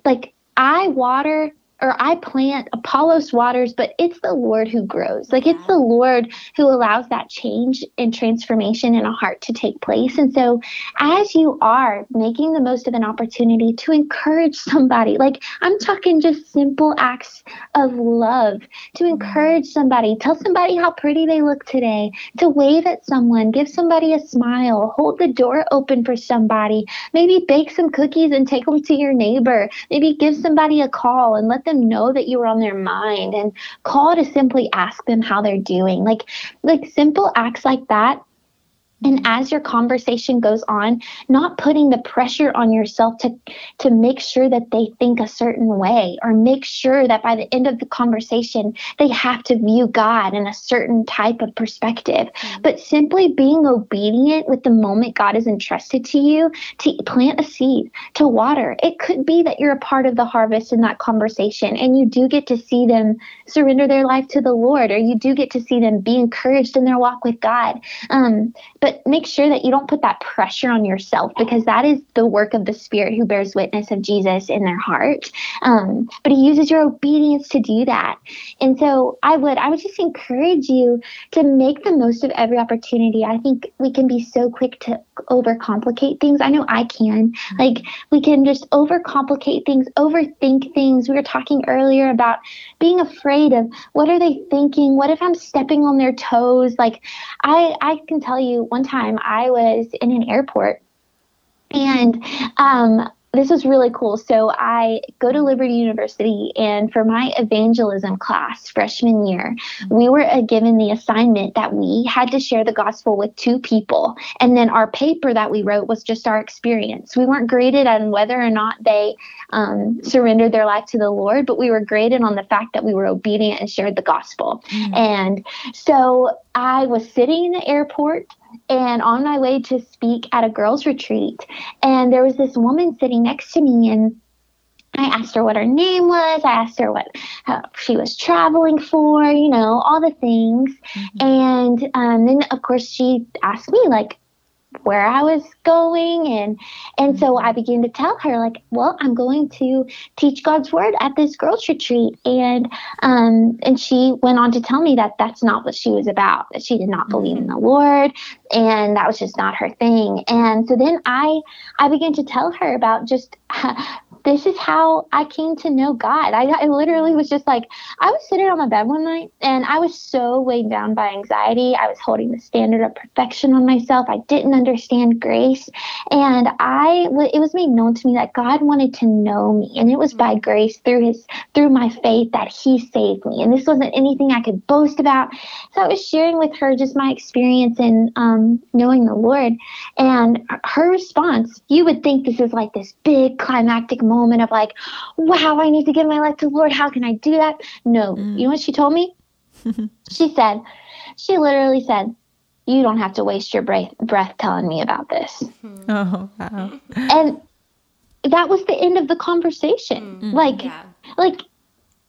like I water or I plant, Apollos waters, but it's the Lord who grows. Like it's the Lord who allows that change and transformation in a heart to take place. And so as you are making the most of an opportunity to encourage somebody, like I'm talking just simple acts of love to mm-hmm. encourage somebody, tell somebody how pretty they look today, to wave at someone, give somebody a smile, hold the door open for somebody, maybe bake some cookies and take them to your neighbor, maybe give somebody a call and let them know that you were on their mind and call to simply ask them how they're doing. Like like simple acts like that and as your conversation goes on not putting the pressure on yourself to to make sure that they think a certain way or make sure that by the end of the conversation they have to view god in a certain type of perspective mm-hmm. but simply being obedient with the moment god has entrusted to you to plant a seed to water it could be that you're a part of the harvest in that conversation and you do get to see them surrender their life to the lord or you do get to see them be encouraged in their walk with god um, but make sure that you don't put that pressure on yourself because that is the work of the Spirit who bears witness of Jesus in their heart. Um, but He uses your obedience to do that. And so I would, I would just encourage you to make the most of every opportunity. I think we can be so quick to overcomplicate things. I know I can. Like we can just overcomplicate things, overthink things. We were talking earlier about being afraid of what are they thinking? What if I'm stepping on their toes? Like I, I can tell you one time I was in an airport and um, this was really cool. So I go to Liberty University, and for my evangelism class freshman year, we were uh, given the assignment that we had to share the gospel with two people. And then our paper that we wrote was just our experience. We weren't graded on whether or not they um, surrendered their life to the Lord, but we were graded on the fact that we were obedient and shared the gospel. Mm-hmm. And so I was sitting in the airport and on my way to speak at a girls' retreat. And there was this woman sitting next to me, and I asked her what her name was. I asked her what she was traveling for, you know, all the things. Mm-hmm. And um, then, of course, she asked me, like, where I was going and and so I began to tell her like well I'm going to teach God's word at this girls retreat and um and she went on to tell me that that's not what she was about that she did not believe in the Lord and that was just not her thing and so then I I began to tell her about just this is how I came to know God. I, I literally was just like, I was sitting on my bed one night and I was so weighed down by anxiety. I was holding the standard of perfection on myself. I didn't understand grace. And I, it was made known to me that God wanted to know me. And it was by grace through his, through my faith that he saved me. And this wasn't anything I could boast about. So I was sharing with her just my experience in um, knowing the Lord. And her response, you would think this is like this big climactic moment moment of like, wow, I need to give my life to the Lord. How can I do that? No. Mm. You know what she told me? she said, she literally said, you don't have to waste your breath, breath telling me about this. Oh, wow. And that was the end of the conversation. Mm, like, yeah. like,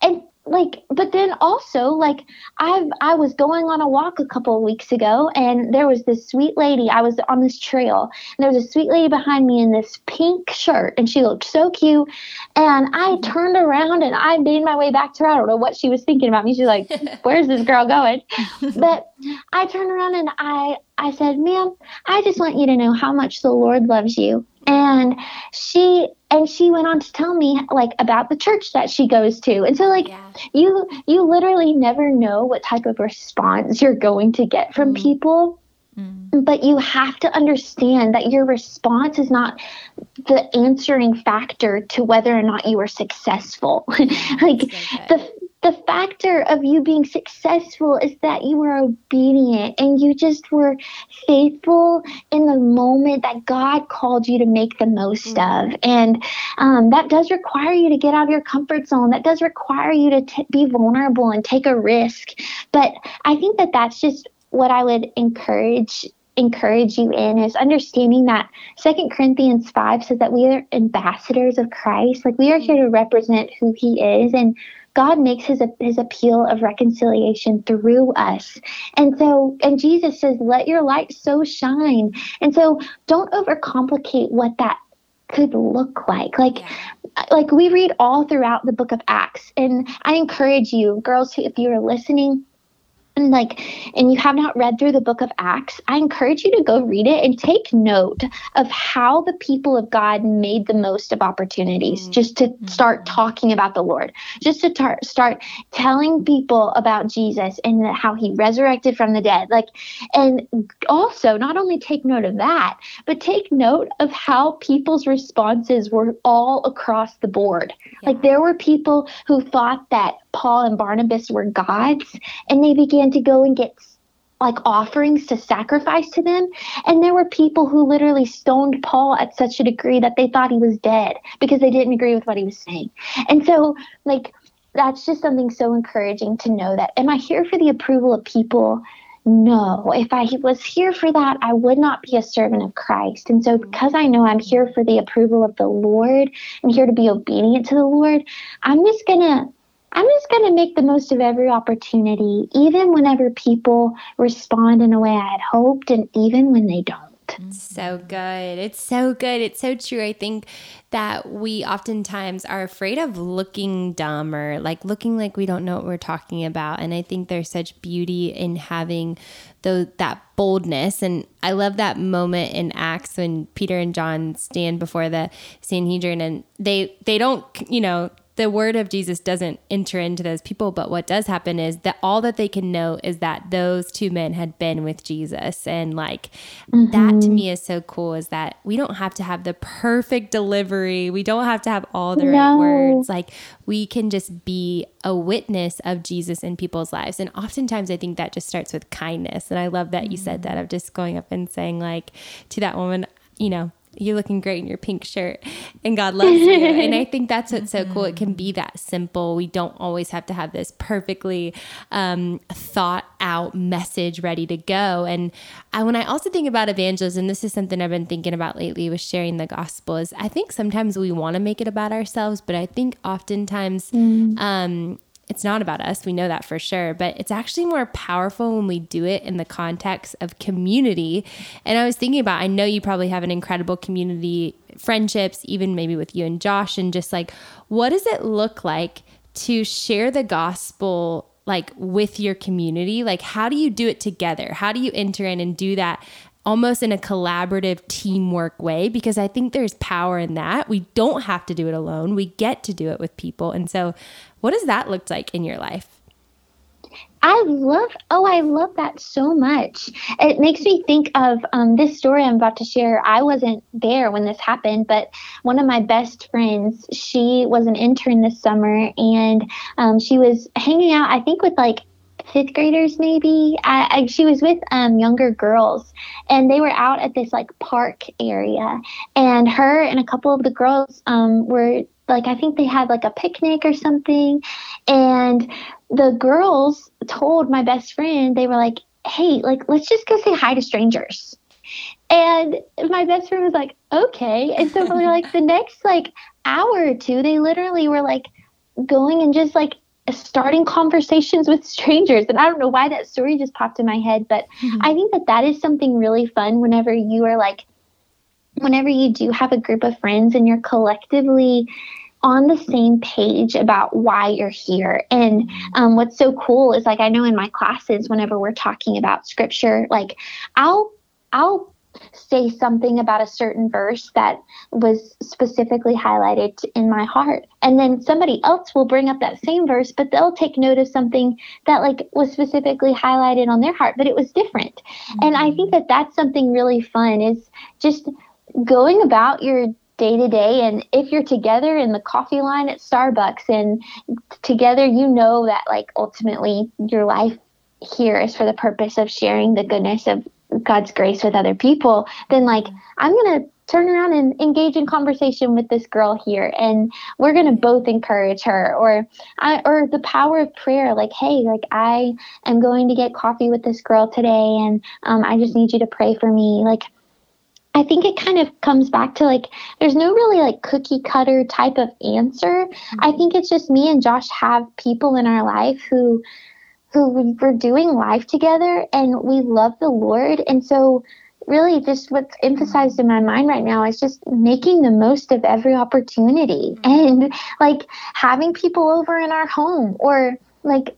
and like but then also like i've i was going on a walk a couple of weeks ago and there was this sweet lady i was on this trail and there was a sweet lady behind me in this pink shirt and she looked so cute and i mm-hmm. turned around and i made my way back to her. I don't know what she was thinking about me. She's like where's this girl going? But i turned around and i i said ma'am i just want you to know how much the lord loves you and she and she went on to tell me like about the church that she goes to and so like yeah. you you literally never know what type of response you're going to get from mm. people mm. but you have to understand that your response is not the answering factor to whether or not you are successful like the the factor of you being successful is that you were obedient and you just were faithful in the moment that God called you to make the most mm-hmm. of. And um, that does require you to get out of your comfort zone. That does require you to t- be vulnerable and take a risk. But I think that that's just what I would encourage encourage you in is understanding that second corinthians 5 says that we are ambassadors of christ like we are here to represent who he is and God makes his his appeal of reconciliation through us. And so and Jesus says let your light so shine. And so don't overcomplicate what that could look like. Like like we read all throughout the book of Acts. And I encourage you, girls, who, if you are listening, and like and you have not read through the book of acts i encourage you to go read it and take note of how the people of god made the most of opportunities mm-hmm. just to start talking about the lord just to tar- start telling people about jesus and how he resurrected from the dead like and also not only take note of that but take note of how people's responses were all across the board yeah. like there were people who thought that Paul and Barnabas were gods, and they began to go and get like offerings to sacrifice to them. And there were people who literally stoned Paul at such a degree that they thought he was dead because they didn't agree with what he was saying. And so, like, that's just something so encouraging to know that am I here for the approval of people? No, if I was here for that, I would not be a servant of Christ. And so, mm-hmm. because I know I'm here for the approval of the Lord and here to be obedient to the Lord, I'm just going to I'm just going to make the most of every opportunity, even whenever people respond in a way I had hoped, and even when they don't. Mm-hmm. So good. It's so good. It's so true. I think that we oftentimes are afraid of looking dumb or like looking like we don't know what we're talking about. And I think there's such beauty in having the, that boldness. And I love that moment in Acts when Peter and John stand before the Sanhedrin and they, they don't, you know, the word of Jesus doesn't enter into those people, but what does happen is that all that they can know is that those two men had been with Jesus. And like mm-hmm. that to me is so cool is that we don't have to have the perfect delivery. We don't have to have all the no. right words. Like we can just be a witness of Jesus in people's lives. And oftentimes I think that just starts with kindness. And I love that mm-hmm. you said that mm-hmm. of just going up and saying like to that woman, you know, you're looking great in your pink shirt and God loves you. and I think that's what's so cool. It can be that simple. We don't always have to have this perfectly um, thought out message ready to go. And I, when I also think about evangelism, this is something I've been thinking about lately with sharing the gospel is I think sometimes we want to make it about ourselves, but I think oftentimes mm. um, it's not about us. We know that for sure, but it's actually more powerful when we do it in the context of community. And I was thinking about, I know you probably have an incredible community friendships, even maybe with you and Josh, and just like, what does it look like to share the gospel like with your community? Like, how do you do it together? How do you enter in and do that almost in a collaborative teamwork way because I think there's power in that. We don't have to do it alone. We get to do it with people. And so what does that look like in your life? I love, oh, I love that so much. It makes me think of um, this story I'm about to share. I wasn't there when this happened, but one of my best friends, she was an intern this summer and um, she was hanging out, I think, with like fifth graders maybe I, I, she was with um, younger girls and they were out at this like park area and her and a couple of the girls um, were like I think they had like a picnic or something. And the girls told my best friend, they were like, hey, like, let's just go say hi to strangers. And my best friend was like, okay. And so for like the next like hour or two, they literally were like going and just like starting conversations with strangers. And I don't know why that story just popped in my head, but mm-hmm. I think that that is something really fun whenever you are like whenever you do have a group of friends and you're collectively on the same page about why you're here. And um, what's so cool is like I know in my classes, whenever we're talking about scripture, like I'll I'll say something about a certain verse that was specifically highlighted in my heart and then somebody else will bring up that same verse but they'll take note of something that like was specifically highlighted on their heart but it was different mm-hmm. and i think that that's something really fun is just going about your day to day. And if you're together in the coffee line at Starbucks and together, you know that like ultimately your life here is for the purpose of sharing the goodness of God's grace with other people, then like I'm going to turn around and engage in conversation with this girl here and we're going to both encourage her or I, or the power of prayer like hey like i am going to get coffee with this girl today and um, i just need you to pray for me like I think it kind of comes back to like there's no really like cookie cutter type of answer. Mm-hmm. I think it's just me and Josh have people in our life who who we're doing life together and we love the Lord and so really just what's emphasized in my mind right now is just making the most of every opportunity mm-hmm. and like having people over in our home or like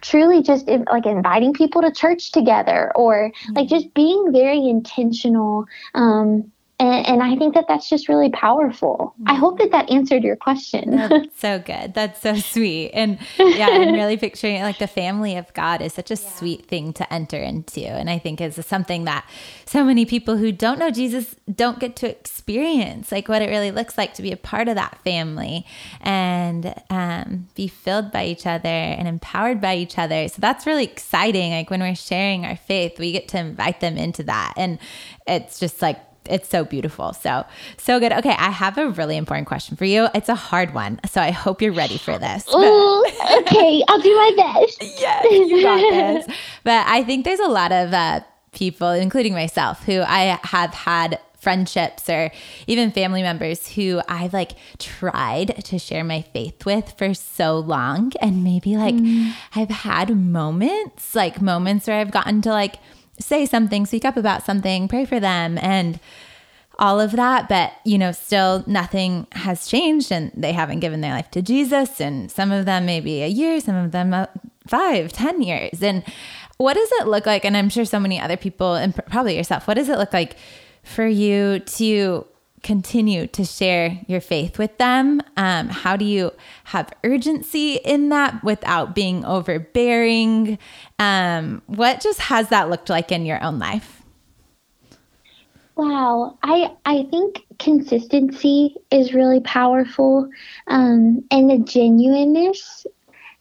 truly just like inviting people to church together or like mm-hmm. just being very intentional um, and, and, I think that that's just really powerful. I hope that that answered your question. That's so good. That's so sweet. And yeah, I'm really picturing it like the family of God is such a yeah. sweet thing to enter into. And I think is something that so many people who don't know Jesus don't get to experience, like what it really looks like to be a part of that family and um, be filled by each other and empowered by each other. So that's really exciting. Like when we're sharing our faith, we get to invite them into that. And it's just like, it's so beautiful. So, so good. Okay, I have a really important question for you. It's a hard one. So I hope you're ready for this. Ooh, okay, I'll do my best. yes, you got this. But I think there's a lot of uh, people, including myself, who I have had friendships or even family members who I've like tried to share my faith with for so long. And maybe like mm. I've had moments, like moments where I've gotten to like, say something, speak up about something, pray for them, and all of that. But, you know, still nothing has changed and they haven't given their life to Jesus. And some of them maybe a year, some of them five, ten years. And what does it look like? And I'm sure so many other people, and probably yourself, what does it look like for you to continue to share your faith with them? Um, how do you have urgency in that without being overbearing? Um, what just has that looked like in your own life? Wow, I I think consistency is really powerful, um, and the genuineness.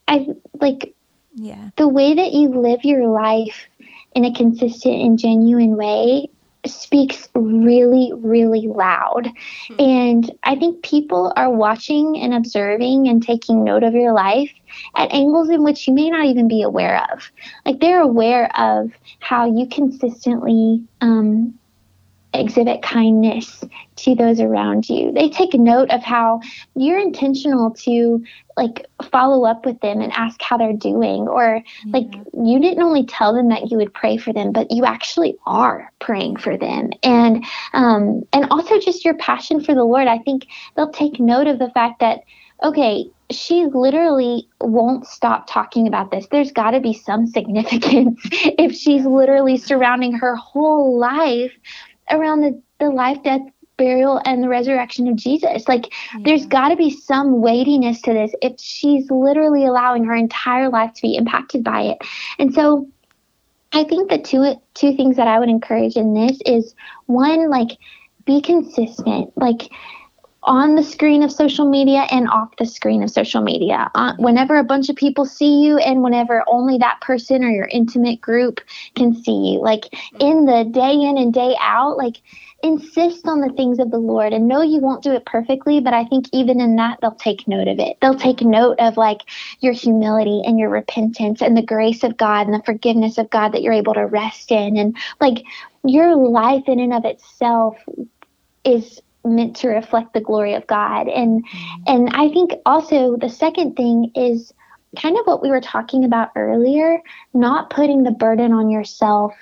I like, yeah, the way that you live your life in a consistent and genuine way speaks really, really loud. Mm-hmm. And I think people are watching and observing and taking note of your life at angles in which you may not even be aware of. Like they're aware of how you consistently um, exhibit kindness to those around you. They take note of how you're intentional to like follow up with them and ask how they're doing. Or like you didn't only tell them that you would pray for them but you actually are praying for them. And um and also just your passion for the lord. I think they'll take note of the fact that okay she literally won't stop talking about this. There's got to be some significance if she's literally surrounding her whole life around the, the life, death, burial, and the resurrection of Jesus. Like, yeah. there's got to be some weightiness to this if she's literally allowing her entire life to be impacted by it. And so, I think the two two things that I would encourage in this is one, like, be consistent. Like, on the screen of social media and off the screen of social media. Uh, whenever a bunch of people see you and whenever only that person or your intimate group can see you. Like in the day in and day out, like insist on the things of the Lord and know you won't do it perfectly, but I think even in that, they'll take note of it. They'll take note of like your humility and your repentance and the grace of God and the forgiveness of God that you're able to rest in. And like your life in and of itself is meant to reflect the glory of God. And mm-hmm. and I think also the second thing is kind of what we were talking about earlier, not putting the burden on yourself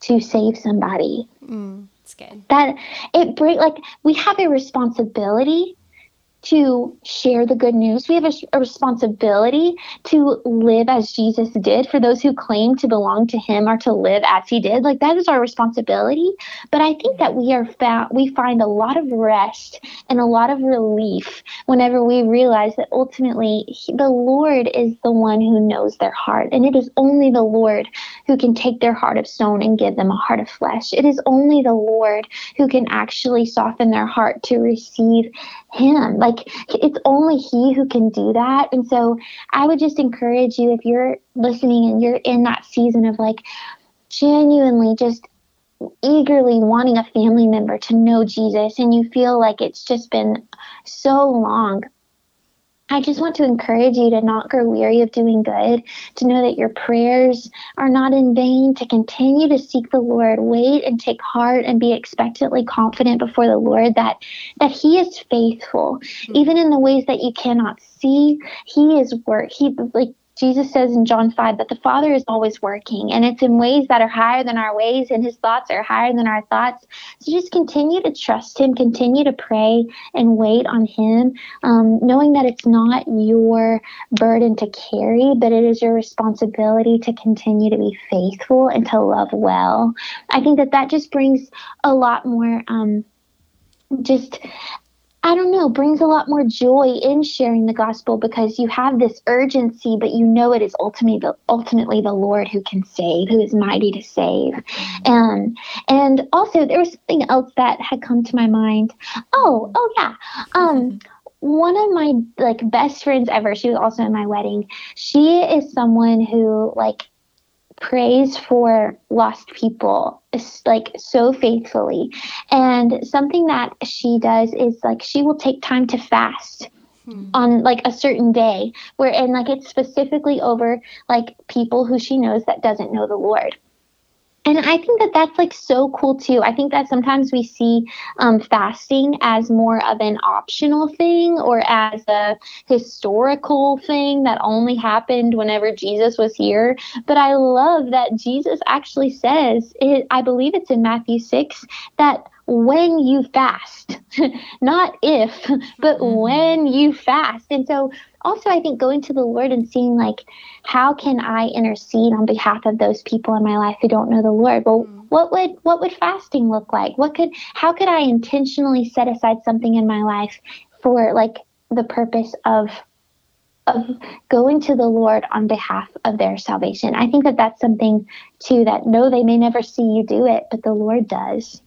to save somebody. Mm, that's good. That it break like we have a responsibility to share the good news. We have a, a, responsibility to live as Jesus did. For those who claim to belong to Him or to live as He did, like that is our responsibility. But I think that we are found, we find a lot of rest and a lot of relief whenever we realize that ultimately he, the Lord is the one who knows their heart, and it is only the Lord who can take their heart of stone and give them a heart of flesh. It is only the Lord who can actually soften their heart to receive Him. Like it's only he who can do that. And so I would just encourage you if you're listening and you're in that season of like genuinely just eagerly wanting a family member to know Jesus and you feel like it's just been so long I just want to encourage you to not grow weary of doing good, to know that your prayers are not in vain, to continue to seek the Lord, wait and take heart and be expectantly confident before the Lord that that he is faithful, mm-hmm. even in the ways that you cannot see. He is work he like Jesus says in John 5 that the Father is always working and it's in ways that are higher than our ways and his thoughts are higher than our thoughts. So just continue to trust him, continue to pray and wait on him, um, knowing that it's not your burden to carry, but it is your responsibility to continue to be faithful and to love well. I think that that just brings a lot more. Um, just I don't know, brings a lot more joy in sharing the gospel because you have this urgency, but you know it is ultimately the, ultimately the Lord who can save, who is mighty to save. Um, and also, there was something else that had come to my mind. Oh, oh yeah. Um, one of my like best friends ever, she was also in my wedding. She is someone who like prays for lost people like so faithfully. And something that she does is like she will take time to fast hmm. on like a certain day where and like it's specifically over like people who she knows that doesn't know the Lord and I think that that's like so cool too. I think that sometimes we see um, fasting as more of an optional thing or as a historical thing that only happened whenever Jesus was here. But I love that Jesus actually says, it, I believe it's in Matthew 6, that when you fast, not if, but mm-hmm. when you fast. And so also I think going to the Lord and seeing like how can I intercede on behalf of those people in my life who don't know the Lord? Well, mm-hmm. what would what would fasting look like? What could how could I intentionally set aside something in my life for like the purpose of of going to the Lord on behalf of their salvation. I think that that's something too that no, they may never see you do it, but the Lord does.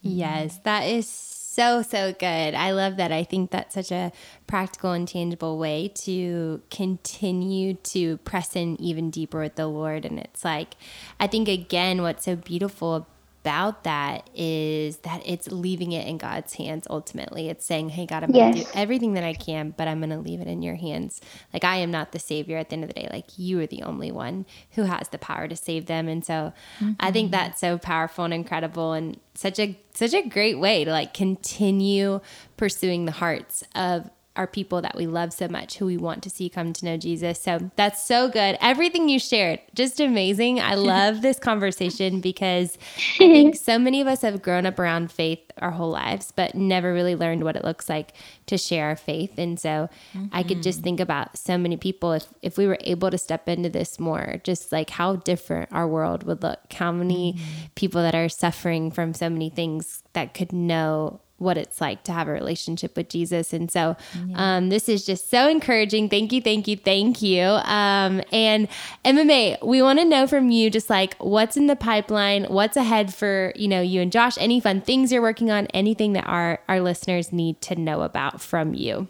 Yes, that is so, so good. I love that. I think that's such a practical and tangible way to continue to press in even deeper with the Lord. And it's like, I think, again, what's so beautiful about that is that it's leaving it in God's hands ultimately. It's saying, Hey, God, I'm yes. going to do everything that I can, but I'm going to leave it in your hands. Like, I am not the savior at the end of the day. Like, you are the only one who has the power to save them. And so mm-hmm. I think mm-hmm. that's so powerful and incredible and such a, such a great way to like continue pursuing the hearts of are people that we love so much who we want to see come to know Jesus. So that's so good. Everything you shared, just amazing. I love this conversation because I think so many of us have grown up around faith our whole lives, but never really learned what it looks like to share our faith. And so mm-hmm. I could just mm-hmm. think about so many people if if we were able to step into this more, just like how different our world would look. How many mm-hmm. people that are suffering from so many things that could know what it's like to have a relationship with Jesus. And so yeah. um, this is just so encouraging. Thank you, thank you, thank you. Um, and Emma Mae, we want to know from you just like what's in the pipeline, what's ahead for, you know, you and Josh, any fun things you're working on, anything that our, our listeners need to know about from you.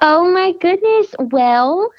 Oh my goodness. Well,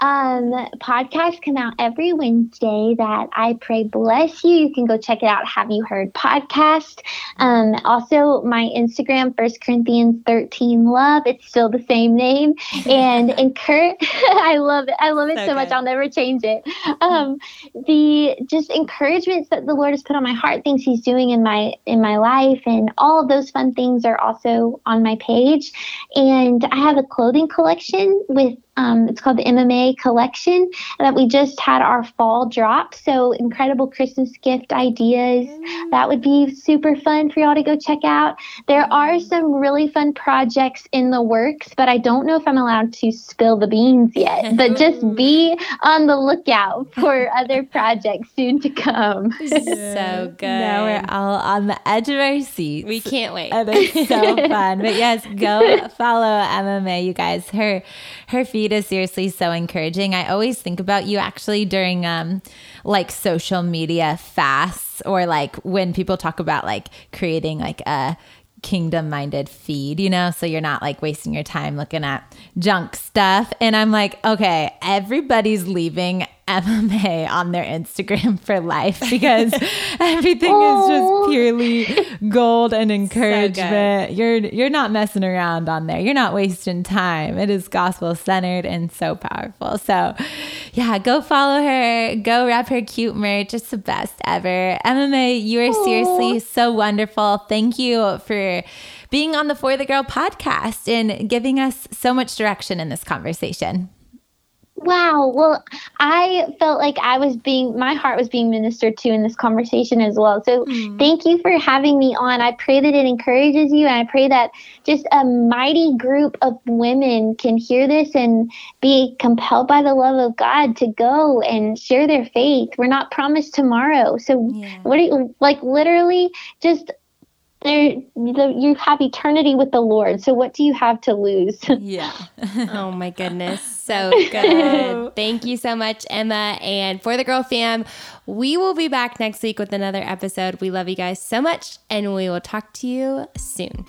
um, podcasts come out every Wednesday that I pray bless you. You can go check it out. Have you heard podcast? Um, also my Instagram, First Corinthians 13 Love. It's still the same name. And encourage, I love it. I love it so, so much. I'll never change it. Um, the just encouragements that the Lord has put on my heart, things he's doing in my, in my life and all of those fun things are also on my page. And I have a clothing collection with um, it's called the Emma Mae collection that we just had our fall drop. So incredible Christmas gift ideas. Mm. That would be super fun for y'all to go check out. There are some really fun projects in the works, but I don't know if I'm allowed to spill the beans yet. but just be on the lookout for other projects soon to come. so good. Now we're all on the edge of our seats. We can't wait. And it's so fun. But yes, go follow Emma Mae, you guys. Her her feed is seriously so encouraging. I always think about you actually during um like social media fasts or like when people talk about like creating like a kingdom minded feed, you know? So you're not like wasting your time looking at junk stuff. And I'm like, okay, everybody's leaving Emma Mae on their Instagram for life because everything is just purely gold and encouragement. So you're you're not messing around on there. You're not wasting time. It is gospel centered and so powerful. So, yeah, go follow her. Go wrap her cute merch. It's the best ever. Emma Mae, you are Aww. seriously so wonderful. Thank you for being on the For the Girl podcast and giving us so much direction in this conversation. Wow. Well, I felt like I was being, my heart was being ministered to in this conversation as well. So mm. thank you for having me on. I pray that it encourages you. And I pray that just a mighty group of women can hear this and be compelled by the love of God to go and share their faith. We're not promised tomorrow. So, yeah. what are you, like, literally just there you have eternity with the Lord. So what do you have to lose? Yeah. oh my goodness. So good. Thank you so much, Emma. And for the girl fam, we will be back next week with another episode. We love you guys so much, and we will talk to you soon.